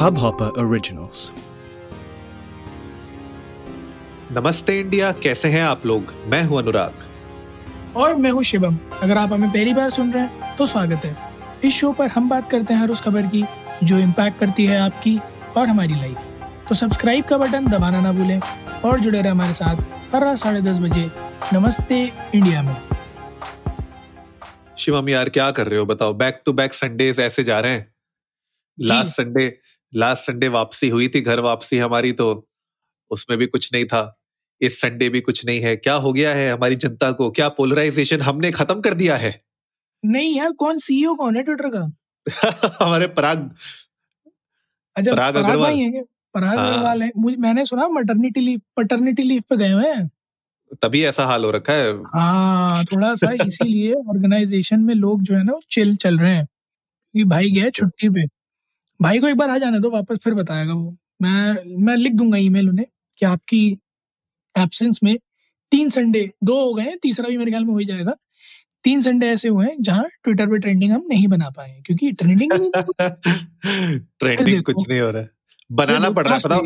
Hubhopper Originals. नमस्ते India कैसे हैं आप लोग? मैं हूँ अनुराग। और मैं हूँ शिवम। अगर आप हमें पहली बार सुन रहे हैं तो स्वागत है। इस शो पर हम बात करते हैं हर उस खबर की जो इम्पैक्ट करती है आपकी और हमारी लाइफ तो सब्सक्राइब का बटन दबाना ना भूलें और जुड़े रहे हमारे साथ हर रात साढ़े दस बजे नमस्ते इंडिया में। शिवम यार क्या कर रहे हो? बताओ बैक टू बैक संडे ऐसे जा रहे हैं? लास्ट संडे लास्ट संडे वापसी हुई थी घर वापसी हमारी तो उसमें भी कुछ नहीं था। इस संडे भी कुछ नहीं है। क्या हो गया है हमारी जनता को? क्या पोलराइजेशन हमने खत्म कर दिया है? नहीं यार कौन सीईओ कौन है ट्विटर का? हमारे पराग अच्छा पराग अग्रवाल। हैं? पराग हाँ। अग्रवाल है। मुझे मैंने सुना मटर्निटी लीव पटर्निटी लीव पे गए हुए हैं। तभी ऐसा हाल हो रखा है। हाँ थोड़ा सा इसीलिए ऑर्गेनाइजेशन में लोग जो है ना चिल चल रहे हैं। क्योंकि भाई गया छुट्टी पे। भाई को एक बार आ जाने दो वापस फिर बताएगा वो। मैं मैं लिख दूँगा ईमेल उन्हें कि आपकी एब्सेंस में तीन संडे दो हो गए तीसरा भी मेरे ख्याल में हो ही जाएगा। तीन संडे ऐसे हुए हैं जहाँ ट्विटर पे ट्रेंडिंग हम नहीं बना पाए क्योंकि ट्रेंडिंग ट्रेंडिंग कुछ। नहीं हो रहा है। बनाना पड़ रहा है बताओ।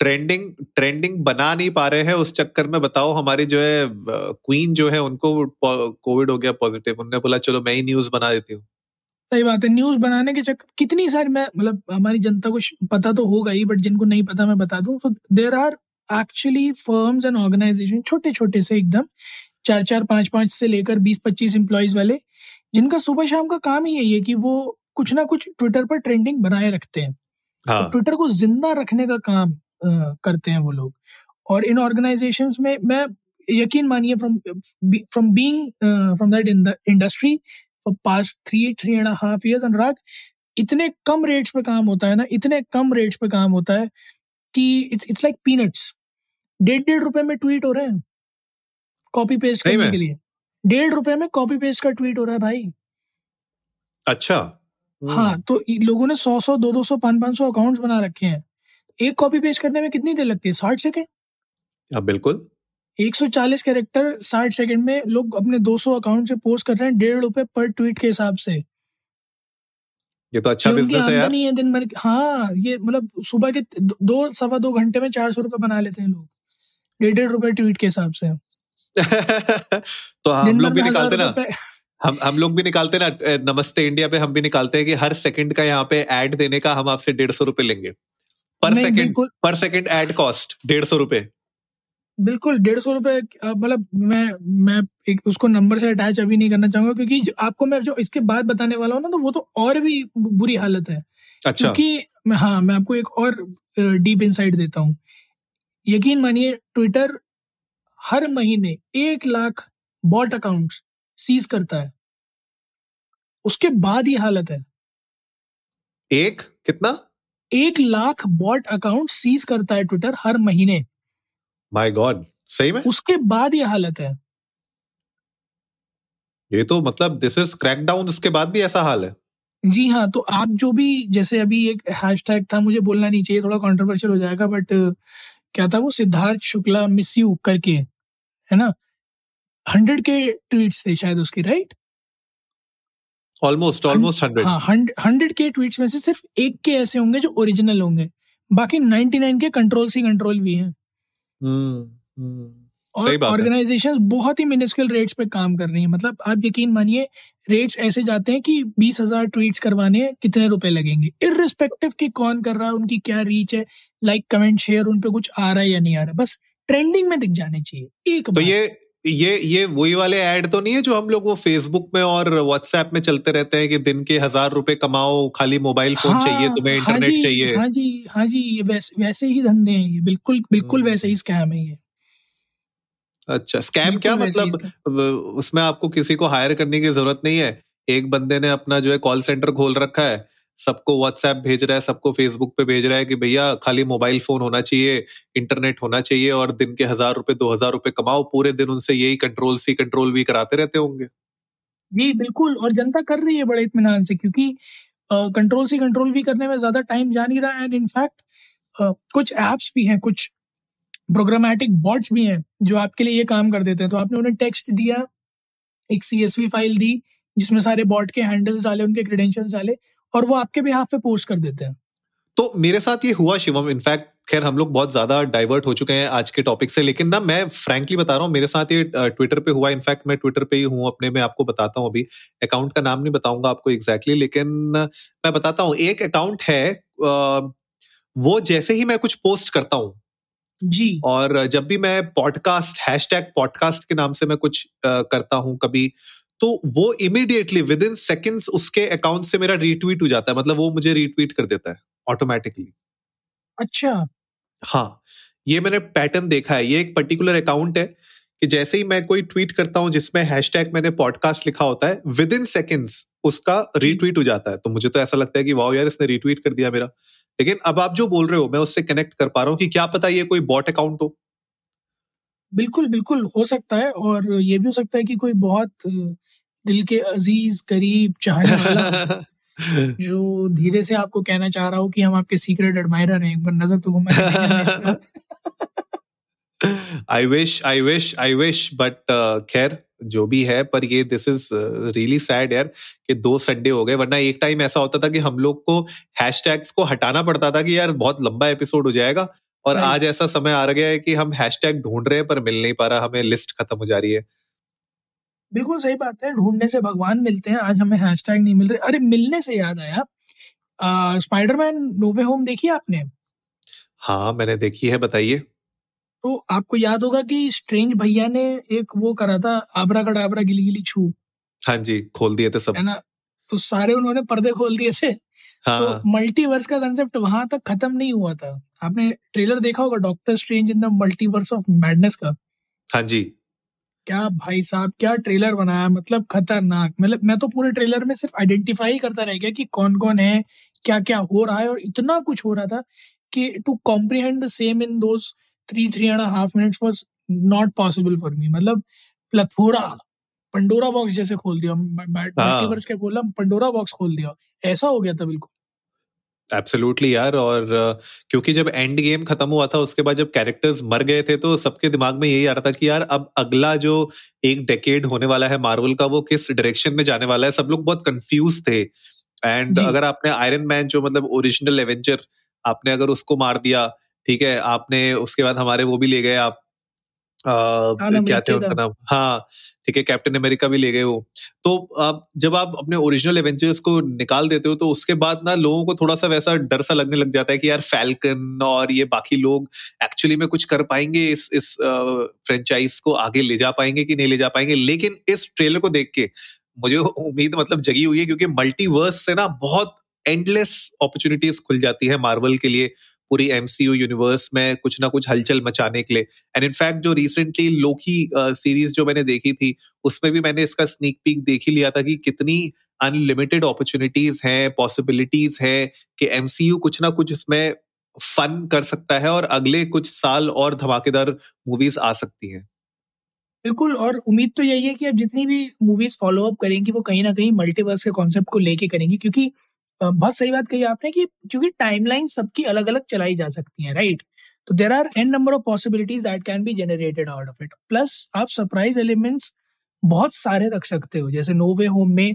ट्रेंडिंग ट्रेंडिंग बना नहीं पा रहे हैं उस चक्कर में बताओ हमारी जो है क्वीन जो है उनको कोविड हो गया पॉजिटिव उन्होंने बोला चलो मैं ही न्यूज़ बना देती हूँ। सही बात है न्यूज़ बनाने के चक्कर कितनी सारी मैं मतलब हमारी जनता को पता तो होगा ही बट जिनको नहीं पता मैं बता दूँ तो there are actually firms and organisation छोटे छोटे से एकदम चार चार पाँच पाँच से लेकर बीस पच्चीस एम्प्लॉयज़ वाले जिनका सुबह शाम का काम ही यही है कि वो कुछ ना कुछ ट्विटर पर ट्रेंडिंग बनाए रखते हैं। हाँ। ट्विटर को ज़िंदा रखने का काम अ, करते हैं वो लोग। और इन ऑर्गेनाइजेशंस में मैं यकीन मानिए from from being from that industry for past three three and half years Anurag इतने कम रेट्स पे काम होता है ना इतने कम रेट्स पे काम होता है कि इट्स इट्स लाइक पीनट्स डेढ़ डेढ़ रुपए में ट्वीट हो रहे हैं कॉपी पेस्ट करने के लिए। डेढ़ रुपए में कॉपी पेस्ट का ट्वीट हो रहा है भाई। अच्छा। हम्म, हाँ तो इ- लोगों ने सौ सौ दो दो सौ पाँच पाँच सौ अकाउंट बना रखे हैं। एक कॉपी पेस्ट करने में कितनी देर लगती है? साठ सेकंड? हाँ बिल्कुल। एक सौ चालीस कैरेक्टर साठ सेकंड में लोग अपने दो सौ अकाउंट से पोस्ट कर रहे हैं डेढ़ रुपए पर ट्वीट के हिसाब से। ये तो अच्छा बिज़नेस है यार। है दिन भर हाँ ये मतलब सुबह के दो सवा दो घंटे में चार सौ रुपए बना लेते हैं लोग डेढ़ डेढ़ रुपए ट्वीट के हिसाब से। तो हम लोग भी निकालते ना। हम हम लोग भी निकालते ना नमस्ते इंडिया पे हम भी निकालते हैं कि हर सेकंड का यहाँ पे एड देने का हम आपसे डेढ़ सौ रुपए लेंगे। पर सेकंड पर सेकंड एड कॉस्ट डेढ़ सौ रुपए। बिल्कुल डेढ़ सौ रुपए मतलब मैं मैं एक उसको नंबर से अटैच अभी नहीं करना चाहूँगा क्योंकि जो- आपको मैं जो इसके बाद बताने वाला हूँ ना तो वो तो और भी बुरी हालत है। अच्छा। क्योंकि मैं हाँ मैं आपको एक और डीप इनसाइट देता हूँ। यकीन मानिए ट्विटर हर महीने एक लाख बॉट अकाउंट्स सीज करता है। उसके बाद ही हालत है। एक? कितना? एक लाख बॉट अकाउंट सीज करता है ट्विटर हर महीने। माय गॉड सही में उसके बाद ये हालत है। ये तो मतलब दिस इज़ क्रैकडाउन इसके बाद भी ऐसा हाल है। जी हाँ तो आप जो भी जैसे अभी एक हैशटैग था मुझे बोलना नहीं चाहिए थोड़ा कंट्रोवर्शियल हो जाएगा बट क्या था वो? सिद्धार्थ शुक्ला मिस यू करके है ना? हंड्रेड के ट्वीट्स थे शायद उसके राइट ऑलमोस्ट ऑलमोस्ट हंड्रेड हाँ हंड्रेड के ट्वीट्स में से सिर्फ़ एक के ऐसे होंगे जो ओरिजिनल होंगे। बाकी 99 के कंट्रोल सी कंट्रोल भी हैं। और बात ऑर्गेनाइजेशन बहुत ही मिनिस्कल रेट्स पे काम कर रही है। मतलब आप यकीन मानिए रेट्स ऐसे जाते हैं कि बीस हज़ार ट्वीट करवाने हैं कितने रुपए लगेंगे। इरिस्पेक्टिव कि कौन कर रहा है उनकी क्या रीच है लाइक कमेंट शेयर उन पे कुछ आ रहा है या नहीं आ रहा बस ट्रेंडिंग में दिख जाने चाहिए। एक तो ये ये ये वही वाले ऐड तो नहीं है जो हम लोग वो फेसबुक में और व्हाट्सएप में चलते रहते हैं कि दिन के हज़ार रुपए कमाओ खाली मोबाइल फ़ोन हाँ, चाहिए तुम्हें इंटरनेट हाँ जी चाहिए। हाँ जी हाँ जी ये वैसे वैसे ही धंधे हैं ये बिल्कुल बिल्कुल हम्म। वैसे ही स्कैम है ये। अच्छा स्कैम क्या मतलब उसमें आपको किसी को हायर करने की ज़रूरत नहीं है? एक बंदे ने अपना जो है कॉल सेंटर खोल रखा है सबको व्हाट्सएप भेज रहा है, सबको फेसबुक पे भेज रहा है कि भैया, खाली मोबाइल फ़ोन होना चाहिए इंटरनेट होना चाहिए और दिन के हज़ार रुपए, दो हज़ार रुपए कमाओ, पूरे दिन उनसे यही कंट्रोल सी कंट्रोल भी कराते रहते होंगे। जी, बिल्कुल, और जनता कर रही है बड़े इतमान से, क्योंकि कंट्रोल से कंट्रोल भी करने में ज़्यादा टाइम जा नहीं रहा एंड इनफैक्ट कुछ एप्स भी हैं, कुछ प्रोग्रामेटिक बॉट्स भी हैं, जो आपके लिए ये काम कर देते हैं। तो आपने उन्हें टेक्स्ट दिया, एक सी फ़ाइल दी, जिसमें सारे बॉट के हैंडल्स डाले, उनके क्रेडेंशियल्स डाले और वो आपके बिहाफ पे पोस्ट कर देते हैं। तो मेरे साथ ये हुआ शिवम। इनफैक्ट खैर हम लोग बहुत ज़्यादा डाइवर्ट हो चुके हैं आज के टॉपिक से लेकिन ना मैं फ्रैंकली बता रहा हूँ मेरे साथ ये ट्विटर पे हुआ। इनफैक्ट मैं ट्विटर पे ही हूँ अपने में आपको बताता हूँ अभी। अकाउंट का नाम नहीं बताऊँगा आपको एग्जैक्टली exactly, लेकिन मैं बताता हूँ एक अकाउंट है वो जैसे ही मैं कुछ पोस्ट करता हूँ। जी। और जब भी मैं पॉडकास्ट हैश टैग पॉडकास्ट के नाम से मैं कुछ करता हूँ कभी तो वो इमीडिएटली विद इन सेकेंड्स उसके अकाउंट से मेरा रीट्वीट हो जाता है। मतलब वो मुझे रीट्वीट कर देता है ऑटोमेटिकली अच्छा। हाँ ये मैंने पैटर्न देखा है। ये एक पर्टिकुलर अकाउंट है कि जैसे ही मैं कोई ट्वीट करता हूँ जिसमें हैशटैग मैंने पॉडकास्ट लिखा होता है विद इन सेकेंड्स उसका रीट्वीट हो जाता है। तो मुझे तो ऐसा लगता है कि वाह यार इसने रीट्वीट कर दिया मेरा। लेकिन अब आप जो बोल रहे हो मैं उससे कनेक्ट कर पा रहा हूँ कि क्या पता ये कोई बॉट अकाउंट हो। बिल्कुल बिल्कुल हो सकता है। और ये भी हो सकता है कि कोई बहुत दिल के अज़ीज़ करीब चाहने वाला। जो धीरे से आपको कहना चाह रहा हूँ कि हम आपके सीक्रेट एडमायरर हैं एक बार नज़र तो घुमा I wish I wish I wish but खैर जो भी है पर ये दिस इज़ रियली सैड यार कि दो संडे हो गए वरना एक टाइम ऐसा होता था कि हम लोग को हैशटैग्स को हटाना पड़ता था कि यार बहुत लंबा एपिसोड हो जाएगा और आज ऐसा समय आ गया है कि हम हैशटैग ढूंढ रहे हैं पर मिल नहीं पा रहा हमें लिस्ट खत्म हो जा रही है। बिल्कुल सही बात है ढूँढने से भगवान मिलते हैं आज हमें हैशटैग नहीं मिल रहे। अरे मिलने से याद आया स्पाइडरमैन नोवे होम देखी आपने? हाँ मैंने देखी है बताइए। तो आपको याद होगा कि स्ट्रेंज भैया ने एक वो करा था आबरा का डाबरा गिली गिली छू। हाँ जी खोल दिए थे सब। है ना? तो सारे उन्होंने पर्दे खोल दिए थे। हाँ. तो मल्टीवर्स का कंसेप्ट वहाँ तक खत्म नहीं हुआ था। आपने ट्रेलर देखा होगा Doctor Strange in the Multiverse of Madness का? हाँ जी। क्या भाई साहब क्या ट्रेलर बनाया? मतलब खतरनाक। मतलब मैं तो पूरे ट्रेलर में सिर्फ़ आइडेंटिफाई करता रह गया कि कौन कौन है क्या क्या हो रहा है और इतना कुछ हो रहा था कि to comprehend the same in those three three and half minutes was not possible for me मतलब प्लथोरा पंडोरा बॉक्स जैसे खोल दिया मल्टीवर्स हाँ। के खोला पंडोरा बॉक्स खोल दिया। ऐसा हो गया था बिल्कुल। एब्सोल्युटली यार और क्योंकि जब एंड गेम खत्म हुआ था उसके बाद जब कैरेक्टर्स मर गए थे तो सबके दिमाग में यही आ रहा था कि यार अब अगला जो एक डेकेड होने वाला है मार्वल का वो किस डायरेक्शन में जाने वाला है सब लोग बहुत कंफ्यूज थे। एंड अगर आपने आयरन मैन जो मतलब ओरिजिनल एवेंजर आपने अगर उसको मार दिया ठीक है आपने उसके बाद हमारे वो भी ले गए आप क्या थे उनका नाम? हाँ ठीक है कैप्टन अमेरिका भी ले गए वो। तो आप जब आप अपने ओरिजिनल एवेंजर्स को निकाल देते हो तो उसके बाद ना लोगों को थोड़ा सा वैसा डर सा लगने लग जाता है कि यार फैल्कन और ये बाकी लोग एक्चुअली में कुछ कर पाएँगे इस इस फ्रेंचाइज को आगे ले जा पाएँगे कि नहीं ले जा पाएँगे? लेकिन इस ट्रेलर को देख के मुझे उम्मीद मतलब जगी हुई है क्योंकि मल्टीवर्स से ना बहुत एंडलेस अपॉर्चुनिटीज़ खुल जाती है मार्वल के लिए। पूरी एमसीयू यूनिवर्स में कुछ ना कुछ हलचल मचाने के लिए। एंड इनफैक्ट जो रिसेंटली लोकी सीरीज़ जो मैंने देखी थी, उसमें भी मैंने इसका स्नीक पीक देख ही लिया था कि कितनी अनलिमिटेड अपॉर्चुनिटीज़ हैं पॉसिबिलिटीज है कि एमसीयू कुछ ना कुछ इसमें फन कर सकता है और अगले कुछ साल और धमाकेदार मूवीज़ आ सकती हैं। बिल्कुल, और उम्मीद तो यही है कि अब जितनी भी मूवीज़ फॉलो अप करेंगी, वो कहीं ना कहीं मल्टीवर्स के कॉन्सेप्ट को लेके करेंगी, क्योंकि बहुत सही बात कही आपने कि क्योंकि टाइमलाइन सबकी अलग अलग चलाई जा सकती है राइट तो there are an number of possibilities that can be generated out of it plus आप सरप्राइज़ एलिमेंट्स बहुत सारे रख सकते हो, जैसे नोवे होम में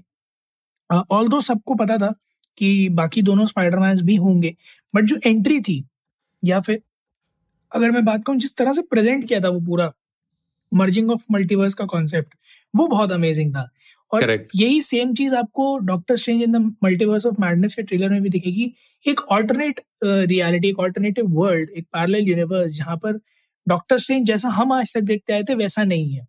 ऑल दो सबको पता था कि बाकी दोनों स्पाइडरमैन भी होंगे बट जो एंट्री थी, या फिर अगर मैं बात करूँ जिस तरह से प्रेजेंट किया था वो पूरा मर्जिंग ऑफ़ मल्टीवर्स का कॉन्सेप्ट वो बहुत अमेजिंग था। और Correct. यही सेम चीज़ आपको Doctor Strange in the Multiverse of Madness के ट्रेलर में भी दिखेगी। एक ऑल्टरनेट रियलिटी एक ऑल्टरनेटिव वर्ल्ड एक पैरेलल यूनिवर्स जहाँ पर डॉक्टर स्ट्रेंज जैसा हम आज तक देखते आए थे वैसा नहीं है।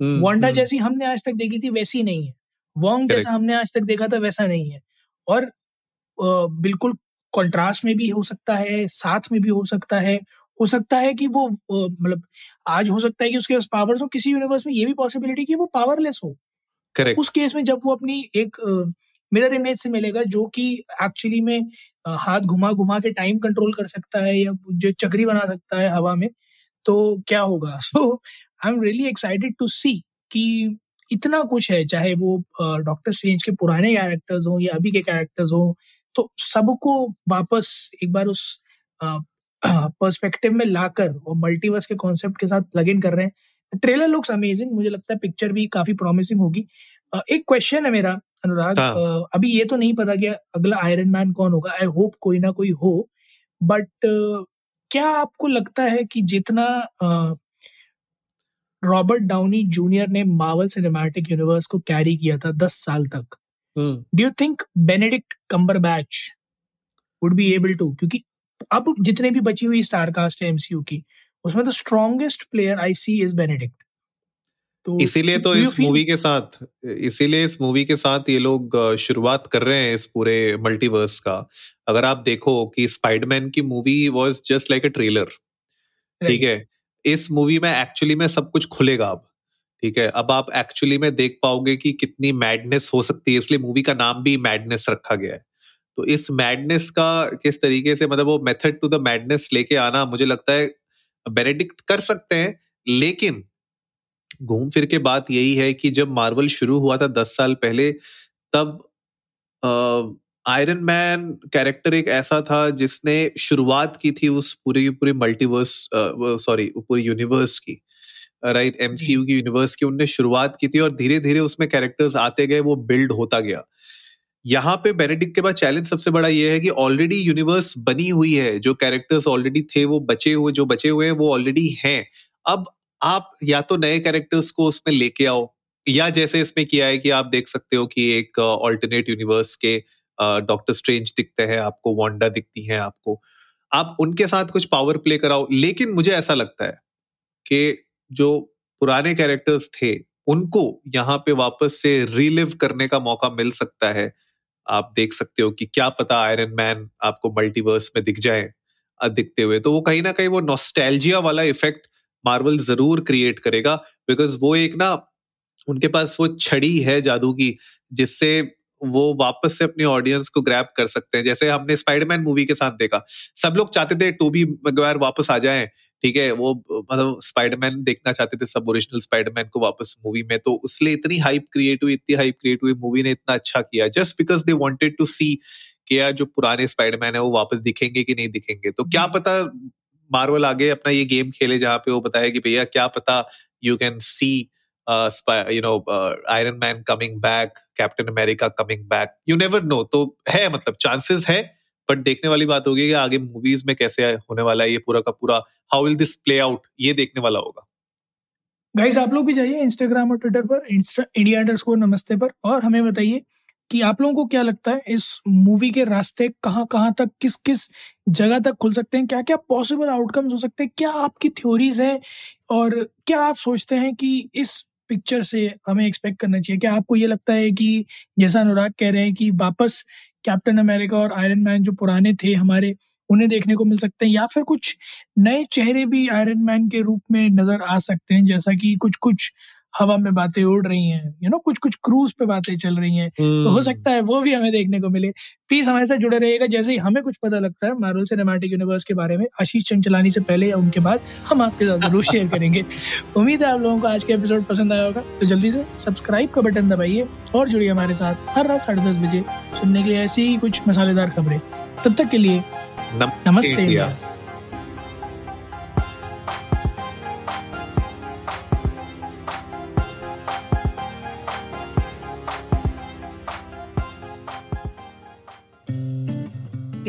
Wanda hmm, hmm. जैसी हमने आज तक देखी थी वैसी नहीं है। वॉन्ग जैसा हमने आज तक देखा था वैसा नहीं है। और बिल्कुल कॉन्ट्रास्ट में भी हो सकता है साथ में भी हो सकता है हो सकता है कि वो मतलब आज हो सकता है कि उसके पास पावर्स हो किसी यूनिवर्स में ये भी पॉसिबिलिटी कि वो पावरलेस हो। करेक्ट उस केस में जब वो अपनी एक मिरर इमेज से मिलेगा जो कि एक्चुअली में हाथ घुमा घुमा के टाइम कंट्रोल कर सकता है या जो चक्री बना सकता है हवा में तो क्या होगा? So I am really excited to see कि इतना कुछ है चाहे वो डॉक्टर स्ट्रेंज के पुराने कैरेक्टर्स हो या अभी के कैरेक्टर्स हो तो सबको वापस एक बार उस पर्सपेक्टिव में लाकर और मल्टीवर्स के कॉन्सेप्ट के साथ लग इन कर रहे हैं। ट्रेलर लुक्स अमेजिंग मुझे लगता है पिक्चर भी काफ़ी प्रॉमिसिंग होगी। एक क्वेश्चन है मेरा अनुराग हाँ. अभी ये तो नहीं पता कि अगला आयरन मैन कौन होगा। आई होप कोई ना कोई हो बट क्या आपको लगता है कि जितना रॉबर्ट डाउनी जूनियर ने मार्वल सिनेमैटिक यूनिवर्स को कैरी किया था दस साल तक do you think Benedict Cumberbatch would be able to क्योंकि अब जितने भी बची हुई स्टार कास्ट है एमसीयू की उसमें तो strongest player I see is Benedict तो इसीलिए तो इस मूवी के साथ इसीलिए इस मूवी के साथ ये लोग शुरुआत कर रहे हैं इस पूरे मल्टीवर्स का। अगर आप देखो कि स्पाइडरमैन की movie was just like a trailer ठीक है? इस मूवी में एक्चुअली में सब कुछ खुलेगा अब ठीक है? अब आप एक्चुअली में देख पाओगे कि कितनी मैडनेस हो सकती है इसलिए मूवी का नाम भी मैडनेस रखा गया है। तो इस मैडनेस का किस तरीके से मतलब वो मेथड टू द मैडनेस लेके आना मुझे लगता है बेनेडिक्ट कर सकते हैं लेकिन घूम फिर के बात यही है कि जब मार्वल शुरू हुआ था दस साल पहले तब आयरन मैन कैरेक्टर एक ऐसा था जिसने शुरुआत की थी उस पूरे की पूरी मल्टीवर्स सॉरी पूरी यूनिवर्स की राइट एमसीयू की यूनिवर्स की उनने शुरुआत की थी और धीरे धीरे उसमें कैरेक्टर्स आते गए वो बिल्ड होता गया। यहाँ पे बेनेडिक्ट के बाद चैलेंज सबसे बड़ा ये है कि ऑलरेडी यूनिवर्स बनी हुई है, जो कैरेक्टर्स ऑलरेडी थे, वो बचे हुए, जो बचे हुए हैं, वो ऑलरेडी हैं। अब आप या तो नए कैरेक्टर्स को उसमें लेके आओ, या जैसे इसमें किया है कि आप देख सकते हो कि एक ऑल्टरनेट यूनिवर्स के डॉक्टर स्ट्रेंज दिखते हैं, आपको वांडा दिखती हैं, आपको। आप उनके साथ कुछ पावर प्ले कराओ, लेकिन मुझे ऐसा लगता है कि जो पुराने कैरेक्टर्स थे, उनको यहाँ पे वापस से रिलिव करने का मौका मिल सकता है। आप देख सकते हो कि क्या पता आयरन मैन आपको मल्टीवर्स में दिख जाए दिखते हुए। तो वो कहीं ना कहीं वो नॉस्टैल्जिया वाला इफ़ेक्ट मार्वल ज़रूर क्रिएट करेगा बिकॉज़ वो एक ना, उनके पास वो छड़ी है जादू की, जिससे वो वापस से अपने ऑडियंस को ग्रैप कर सकते हैं। जैसे हमने स्पाइडरमैन मूवी के साथ देखा, सब लोग चाहते थे टोबी मगवायर वापस आ जाए ठीक है, वो मतलब स्पाइडरमैन देखना चाहते थे सब ओरिजिनल स्पाइडरमैन को वापस मूवी में तो उसलिए इतनी हाइप क्रिएट हुई, इतनी हाइप क्रिएट हुई मूवी ने इतना अच्छा किया just because they wanted to see कि यार जो पुराने स्पाइडरमैन है वो वापस दिखेंगे कि नहीं दिखेंगे। तो क्या पता मार्वल आगे अपना ये गेम खेले जहाँ पे वो बताया कि भैया क्या पता you can see you know Iron Man coming back Captain America coming back you never know तो है मतलब चांसेस है बट देखने वाली बात होगी कि आगे मूवीज़ में कैसे होने वाला है ये पूरा का पूरा how will this play out ये देखने वाला होगा। गाइस आप लोग भी जाइए इंस्टाग्राम और ट्विटर पर इंडिया अंडरस्कोर नमस्ते पर, और हमें बताइए कि आप लोगों को क्या लगता है इस मूवी के रास्ते कहाँ कहाँ तक, किस किस जगह तक खुल सकते हैं क्या क्या पॉसिबल आउटकम्स हो सकते हैं, क्या आपकी थ्योरीज हैं, और क्या आप सोचते हैं कि इस पिक्चर से हमें एक्सपेक्ट करना चाहिए। क्या आपको ये लगता है कि, जैसा अनुराग कह रहे हैं कि वापस कैप्टन अमेरिका और आयरन मैन जो पुराने थे हमारे, उन्हें देखने को मिल सकते हैं? या फिर कुछ नए चेहरे भी आयरन मैन के रूप में नज़र आ सकते हैं? जैसा कि कुछ कुछ हवा में बातें उड़ रही हैं यू नो कुछ कुछ क्रूज पे बातें चल रही हैं। तो हो सकता है वो भी हमें देखने को मिले। प्लीज़ हमारे साथ जुड़े रहिएगा। जैसे ही हमें कुछ पता लगता है मार्वल सिनेमैटिक यूनिवर्स के बारे में आशीष चंचलानी से पहले या उनके बाद हम आपके साथ ज़रूर शेयर करेंगे। उम्मीद है आप लोगों को आज का एपिसोड पसंद आया होगा। तो जल्दी से सब्सक्राइब का बटन दबाइए और जुड़िए हमारे साथ हर रात साढ़े दस बजे सुनने के लिए ऐसी ही कुछ मसालेदार खबरें। तब तक के लिए नमस्ते इंडिया